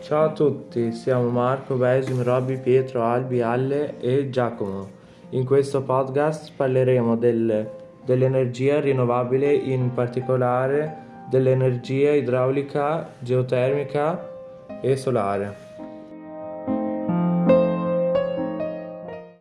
Ciao a tutti, siamo Marco, Besim, Robby, Pietro, Albi, Alle e Giacomo. In questo podcast parleremo del, dell'energia rinnovabile, in particolare dell'energia idraulica, geotermica e solare.